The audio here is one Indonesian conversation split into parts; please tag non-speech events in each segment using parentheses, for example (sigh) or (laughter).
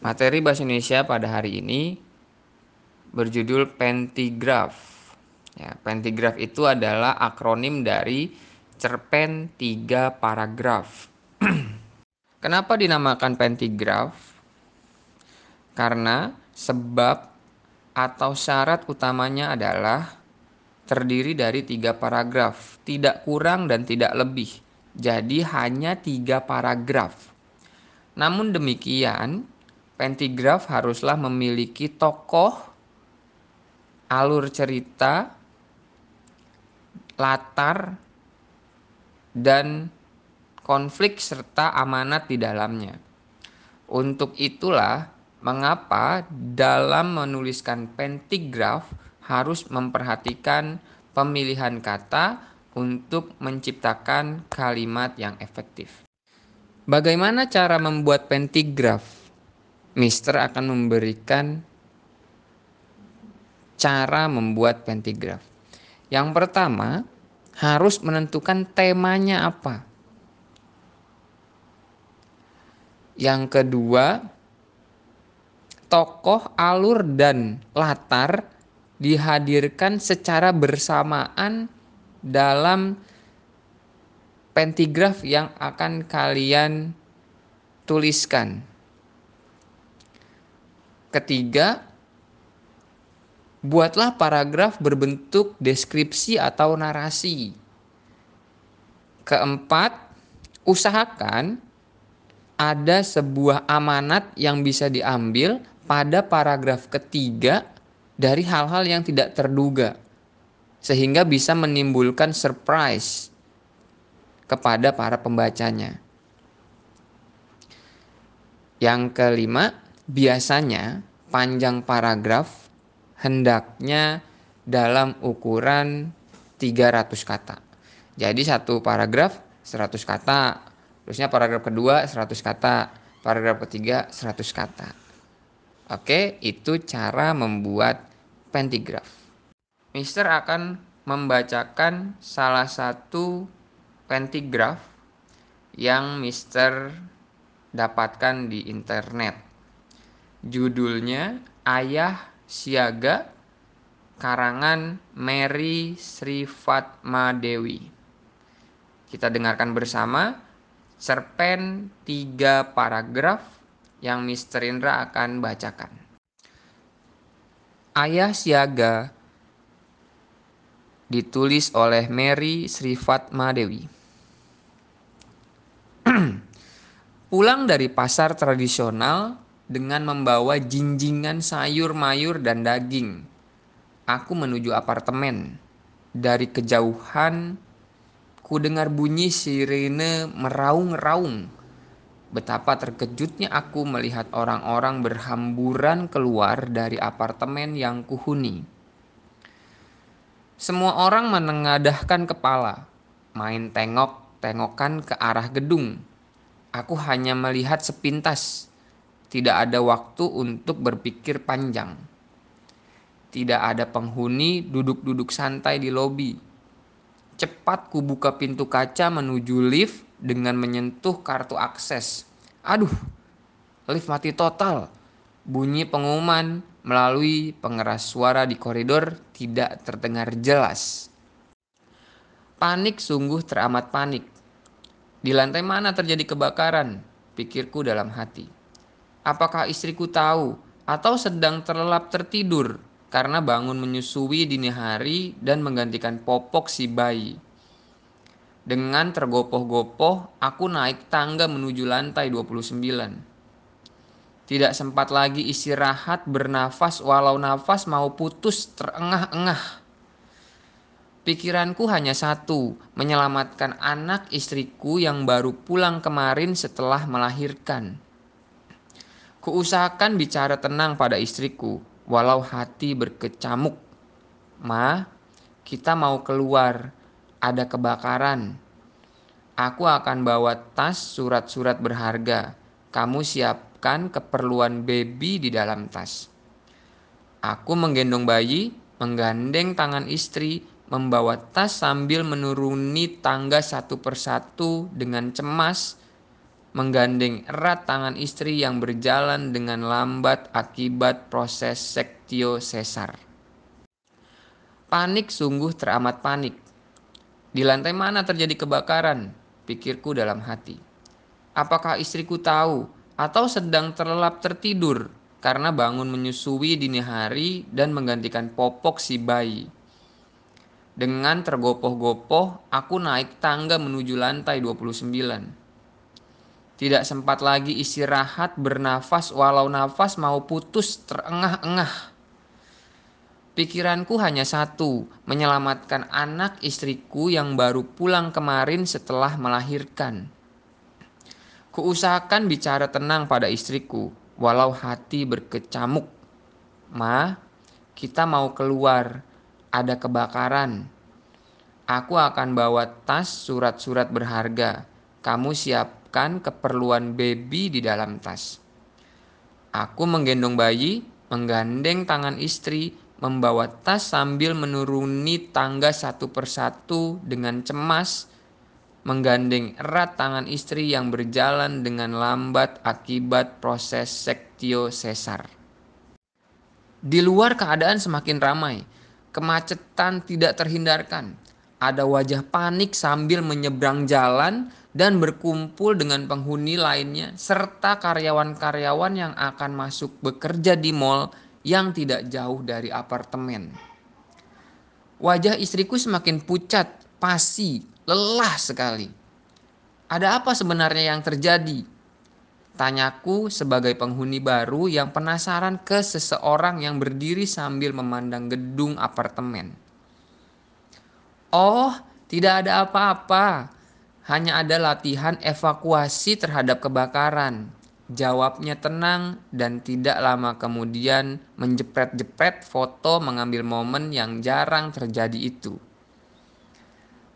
Materi bahasa Indonesia pada hari ini berjudul pentigraf. Ya, pentigraf itu adalah akronim dari cerpen tiga paragraf. (clears throat) Kenapa dinamakan pentigraf? Karena sebab atau syarat utamanya adalah terdiri dari tiga paragraf, tidak kurang dan tidak lebih. Jadi hanya tiga paragraf. Namun demikian, pentigraf haruslah memiliki tokoh, alur cerita, latar, dan konflik serta amanat di dalamnya. Untuk itulah mengapa dalam menuliskan pentigraf harus memperhatikan pemilihan kata untuk menciptakan kalimat yang efektif. Bagaimana cara membuat pentigraf? Mister akan memberikan cara membuat pentigraf. Yang pertama, harus menentukan temanya apa. Yang kedua, tokoh, alur, dan latar dihadirkan secara bersamaan dalam pentigraf yang akan kalian tuliskan. Ketiga, buatlah paragraf berbentuk deskripsi atau narasi. Keempat, usahakan ada sebuah amanat yang bisa diambil pada paragraf ketiga dari hal-hal yang tidak terduga, sehingga bisa menimbulkan surprise kepada para pembacanya. Yang kelima, biasanya panjang paragraf hendaknya dalam ukuran 300 kata. Jadi satu paragraf 100 kata, terusnya paragraf kedua 100 kata, paragraf ketiga 100 kata. Oke, itu cara membuat pentigraf. Mister akan membacakan salah satu pentigraf yang Mister dapatkan di internet. Judulnya Ayah Siaga karangan Mary Sri Fatma Dewi. Kita dengarkan bersama cerpen tiga paragraf yang Mr. Indra akan bacakan. Ayah Siaga ditulis oleh Mary Sri Fatma Dewi. (clears throat) Pulang dari pasar tradisional dengan membawa jinjingan sayur mayur dan daging. Aku menuju apartemen. Dari kejauhan, ku dengar bunyi sirene meraung-raung. Betapa terkejutnya aku melihat orang-orang berhamburan keluar dari apartemen yang kuhuni. Semua orang menengadahkan kepala, main tengok-tengokan ke arah gedung. Aku hanya melihat sepintas tidak ada waktu untuk berpikir panjang. Tidak ada penghuni duduk-duduk santai di lobi. Cepat ku buka pintu kaca menuju lift dengan menyentuh kartu akses. Aduh, lift mati total. Bunyi pengumuman melalui pengeras suara di koridor tidak terdengar jelas. Panik sungguh teramat panik. Di lantai mana terjadi kebakaran? Pikirku dalam hati. Apakah istriku tahu atau sedang terlelap tertidur karena bangun menyusui dini hari dan menggantikan popok si bayi? Dengan tergopoh-gopoh, aku naik tangga menuju lantai 29. Tidak sempat lagi istirahat bernafas walau nafas mau putus terengah-engah. Pikiranku hanya satu, menyelamatkan anak istriku yang baru pulang kemarin setelah melahirkan. Kuusahakan bicara tenang pada istriku, walau hati berkecamuk. Ma, kita mau keluar, ada kebakaran. Aku akan bawa tas surat-surat berharga. Kamu siapkan keperluan baby di dalam tas. Aku menggendong bayi, menggandeng tangan istri, membawa tas sambil menuruni tangga satu persatu dengan cemas menggandeng erat tangan istri yang berjalan dengan lambat akibat proses sektio sesar. Panik sungguh teramat panik. Di lantai mana terjadi kebakaran? Pikirku dalam hati. Apakah istriku tahu atau sedang terlelap tertidur karena bangun menyusui dini hari dan menggantikan popok si bayi? Dengan tergopoh-gopoh, aku naik tangga menuju lantai 29. Tidak sempat lagi istirahat bernafas walau nafas mau putus terengah-engah. Pikiranku hanya satu, menyelamatkan anak istriku yang baru pulang kemarin setelah melahirkan. Kuusahakan bicara tenang pada istriku, walau hati berkecamuk. Ma, kita mau keluar ada kebakaran. Aku akan bawa tas surat-surat berharga. Kamu siapkan keperluan baby di dalam tas. Aku menggendong bayi, menggandeng tangan istri, membawa tas sambil menuruni tangga satu persatu dengan cemas, menggandeng erat tangan istri yang berjalan dengan lambat akibat proses sektio sesar. Di luar keadaan semakin ramai, Kemacetan tidak terhindarkan. Ada wajah panik sambil menyeberang jalan dan berkumpul dengan penghuni lainnya serta karyawan-karyawan yang akan masuk bekerja di mall yang tidak jauh dari apartemen. Wajah istriku semakin pucat, pasi, lelah sekali. Ada apa sebenarnya yang terjadi? Tanyaku sebagai penghuni baru yang penasaran ke seseorang yang berdiri sambil memandang gedung apartemen. Oh, tidak ada apa-apa. Hanya ada latihan evakuasi terhadap kebakaran. Jawabnya tenang dan tidak lama kemudian menjepret-jepret foto mengambil momen yang jarang terjadi itu.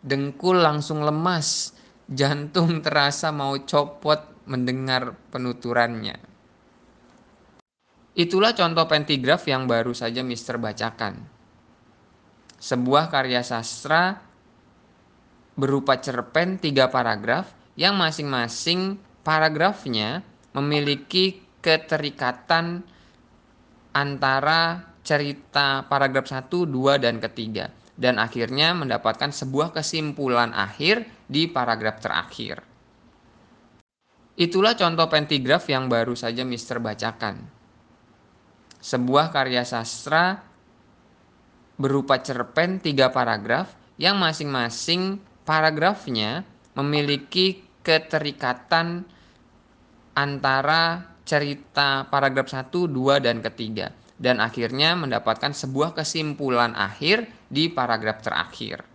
Dengkul langsung lemas, jantung terasa mau copot mendengar penuturannya. Itulah contoh pentigraf yang baru saja Mister bacakan. Sebuah karya sastra berupa cerpen tiga paragraf yang masing-masing paragrafnya memiliki keterikatan antara cerita paragraf 1, 2, dan ketiga. Dan akhirnya mendapatkan sebuah kesimpulan akhir di paragraf terakhir. Itulah contoh pentigraf yang baru saja Mister bacakan. Sebuah karya sastra berupa cerpen tiga paragraf yang masing-masing paragrafnya memiliki keterikatan antara cerita paragraf 1, 2, dan ketiga. Dan akhirnya mendapatkan sebuah kesimpulan akhir di paragraf terakhir.